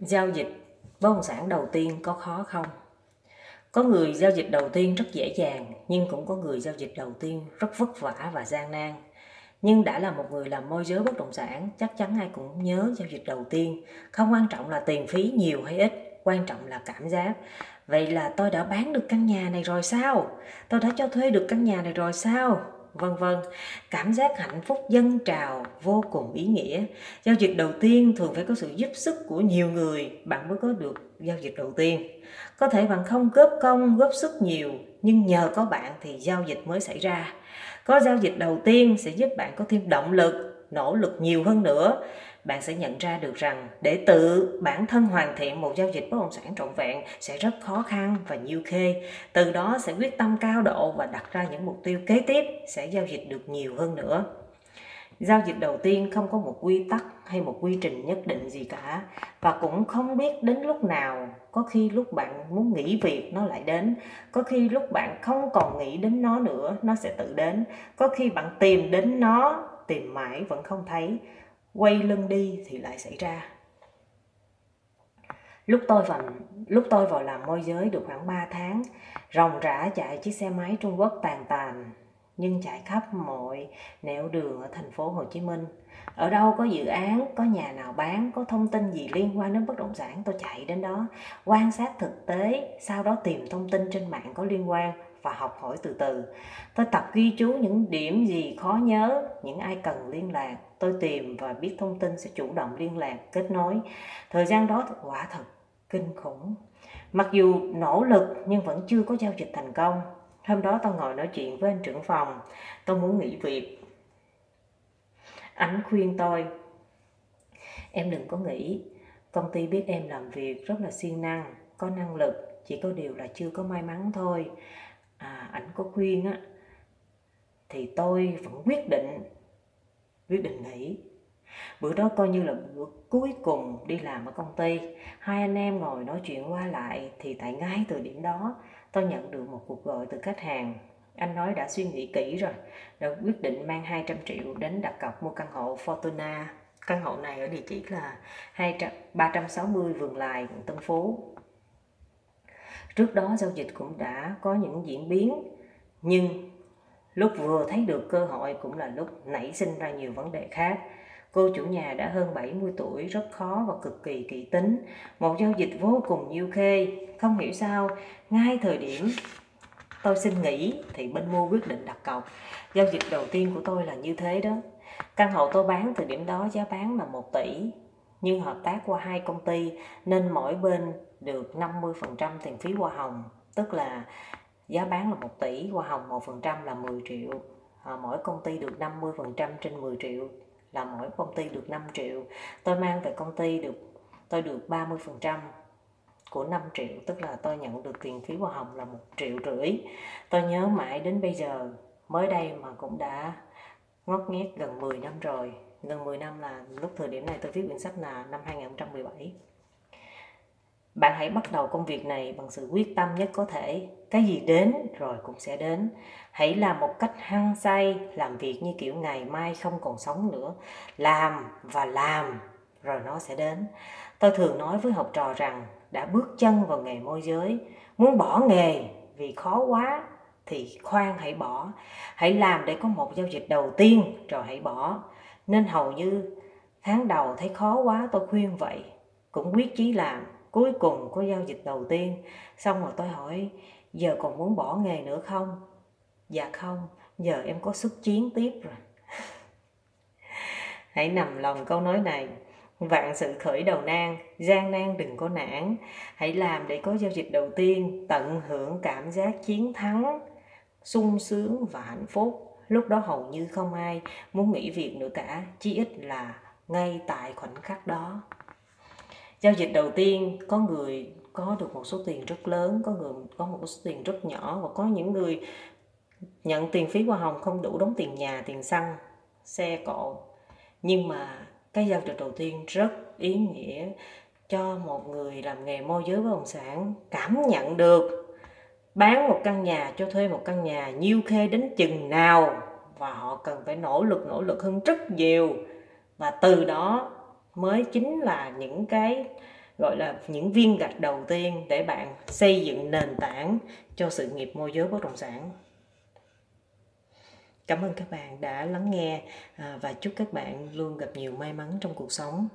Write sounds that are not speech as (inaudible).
giao dịch bất động sản đầu tiên có khó không? Có người giao dịch đầu tiên rất dễ dàng, nhưng cũng có người giao dịch đầu tiên rất vất vả và gian nan. Nhưng đã là một người làm môi giới bất động sản, chắc chắn ai cũng nhớ giao dịch đầu tiên. Không quan trọng là tiền phí nhiều hay ít, quan trọng là cảm giác. Vậy là tôi đã bán được căn nhà này rồi sao? Tôi đã cho thuê được căn nhà này rồi sao? Vân vân. Cảm giác hạnh phúc dân trào vô cùng ý nghĩa. Giao dịch đầu tiên thường phải có sự giúp sức của nhiều người, bạn mới có được giao dịch đầu tiên. Có thể bạn không góp công, góp sức nhiều, nhưng nhờ có bạn thì giao dịch mới xảy ra. Có giao dịch đầu tiên sẽ giúp bạn có thêm động lực, nỗ lực nhiều hơn nữa bạn sẽ nhận ra được rằng để tự bản thân hoàn thiện một giao dịch bất động sản trọn vẹn sẽ rất khó khăn và nhiều khê. Từ đó sẽ quyết tâm cao độ và đặt ra những mục tiêu kế tiếp sẽ giao dịch được nhiều hơn nữa. Giao dịch đầu tiên không có một quy tắc hay một quy trình nhất định gì cả và cũng không biết đến lúc nào, có khi lúc bạn muốn nghỉ việc nó lại đến, có khi lúc bạn không còn nghĩ đến nó nữa, nó sẽ tự đến, có khi bạn tìm đến nó, tìm mãi vẫn không thấy quay lưng đi thì lại xảy ra. Lúc tôi vào, lúc tôi vào làm môi giới được khoảng 3 tháng, ròng rã chạy chiếc xe máy Trung Quốc tàn tàn, nhưng chạy khắp mọi nẻo đường ở thành phố Hồ Chí Minh. Ở đâu có dự án, có nhà nào bán, có thông tin gì liên quan đến bất động sản, tôi chạy đến đó, quan sát thực tế, sau đó tìm thông tin trên mạng có liên quan và học hỏi từ từ. Tôi tập ghi chú những điểm gì khó nhớ, những ai cần liên lạc. Tôi tìm và biết thông tin sẽ chủ động liên lạc, kết nối. Thời gian đó quả thật kinh khủng. Mặc dù nỗ lực nhưng vẫn chưa có giao dịch thành công. Hôm đó tôi ngồi nói chuyện với anh trưởng phòng. Tôi muốn nghỉ việc. Anh khuyên tôi, em đừng có nghĩ công ty biết em làm việc rất là siêng năng, có năng lực, chỉ có điều là chưa có may mắn thôi à, ảnh có khuyên á thì tôi vẫn quyết định quyết định nghỉ. Bữa đó coi như là bữa cuối cùng đi làm ở công ty. Hai anh em ngồi nói chuyện qua lại thì tại ngay từ điểm đó tôi nhận được một cuộc gọi từ khách hàng. Anh nói đã suy nghĩ kỹ rồi đã quyết định mang 200 triệu đến đặt cọc mua căn hộ Fortuna. Căn hộ này ở địa chỉ là 200, 360 Vườn Lài, quận Tân Phú trước đó giao dịch cũng đã có những diễn biến, nhưng lúc vừa thấy được cơ hội cũng là lúc nảy sinh ra nhiều vấn đề khác. Cô chủ nhà đã hơn 70 tuổi, rất khó và cực kỳ kỹ tính. Một giao dịch vô cùng nhiêu khê. Không hiểu sao, ngay thời điểm tôi xin nghỉ thì bên mua quyết định đặt cọc. Giao dịch đầu tiên của tôi là như thế đó. Căn hộ tôi bán thời điểm đó giá bán là 1 tỷ nhưng hợp tác qua hai công ty nên mỗi bên được 50% tiền phí hoa hồng tức là giá bán là 1 tỷ hoa hồng 1% là 10 triệu. À, mỗi công ty được 50% trên 10 triệu là mỗi công ty được 5 triệu. Tôi mang về công ty được tôi được 30% của 5 triệu tức là tôi nhận được tiền phí hoa hồng là 1 triệu rưỡi. Tôi nhớ mãi đến bây giờ mới đây mà cũng đã ngót nghét gần 10 năm rồi. Vâng, gần 10 năm là lúc thời điểm này tôi viết quyển sách là năm 2017 bạn hãy bắt đầu công việc này bằng sự quyết tâm nhất có thể. Cái gì đến rồi cũng sẽ đến. Hãy làm một cách hăng say, làm việc như kiểu ngày mai không còn sống nữa. Làm và làm, rồi nó sẽ đến. Tôi thường nói với học trò rằng, đã bước chân vào nghề môi giới, muốn bỏ nghề vì khó quá thì khoan hãy bỏ. Hãy làm để có một giao dịch đầu tiên, rồi hãy bỏ nên hầu như tháng đầu thấy khó quá, tôi khuyên vậy. Cũng quyết chí làm. Cuối cùng có giao dịch đầu tiên. Xong rồi tôi hỏi, giờ còn muốn bỏ nghề nữa không? Dạ không. Giờ em có xuất chiến tiếp rồi. (laughs) Hãy nằm lòng câu nói này. Vạn sự khởi đầu nan, gian nan đừng có nản. Hãy làm để có giao dịch đầu tiên, tận hưởng cảm giác chiến thắng, sung sướng và hạnh phúc lúc đó hầu như không ai muốn nghỉ việc nữa cả, chí ít là ngay tại khoảnh khắc đó. Giao dịch đầu tiên, có người có được một số tiền rất lớn, có người có một số tiền rất nhỏ và có những người nhận tiền phí hoa hồng không đủ đóng tiền nhà, tiền xăng, xe cộ. Nhưng mà cái giao dịch đầu tiên rất ý nghĩa cho một người làm nghề môi giới bất động sản cảm nhận được bán một căn nhà cho thuê một căn nhà nhiêu khê đến chừng nào và họ cần phải nỗ lực nỗ lực hơn rất nhiều. Và từ đó mới chính là những cái, gọi là, những viên gạch đầu tiên để bạn xây dựng nền tảng cho sự nghiệp môi giới bất động sản. Cảm ơn các bạn đã lắng nghe à, và chúc các bạn luôn gặp nhiều may mắn trong cuộc sống.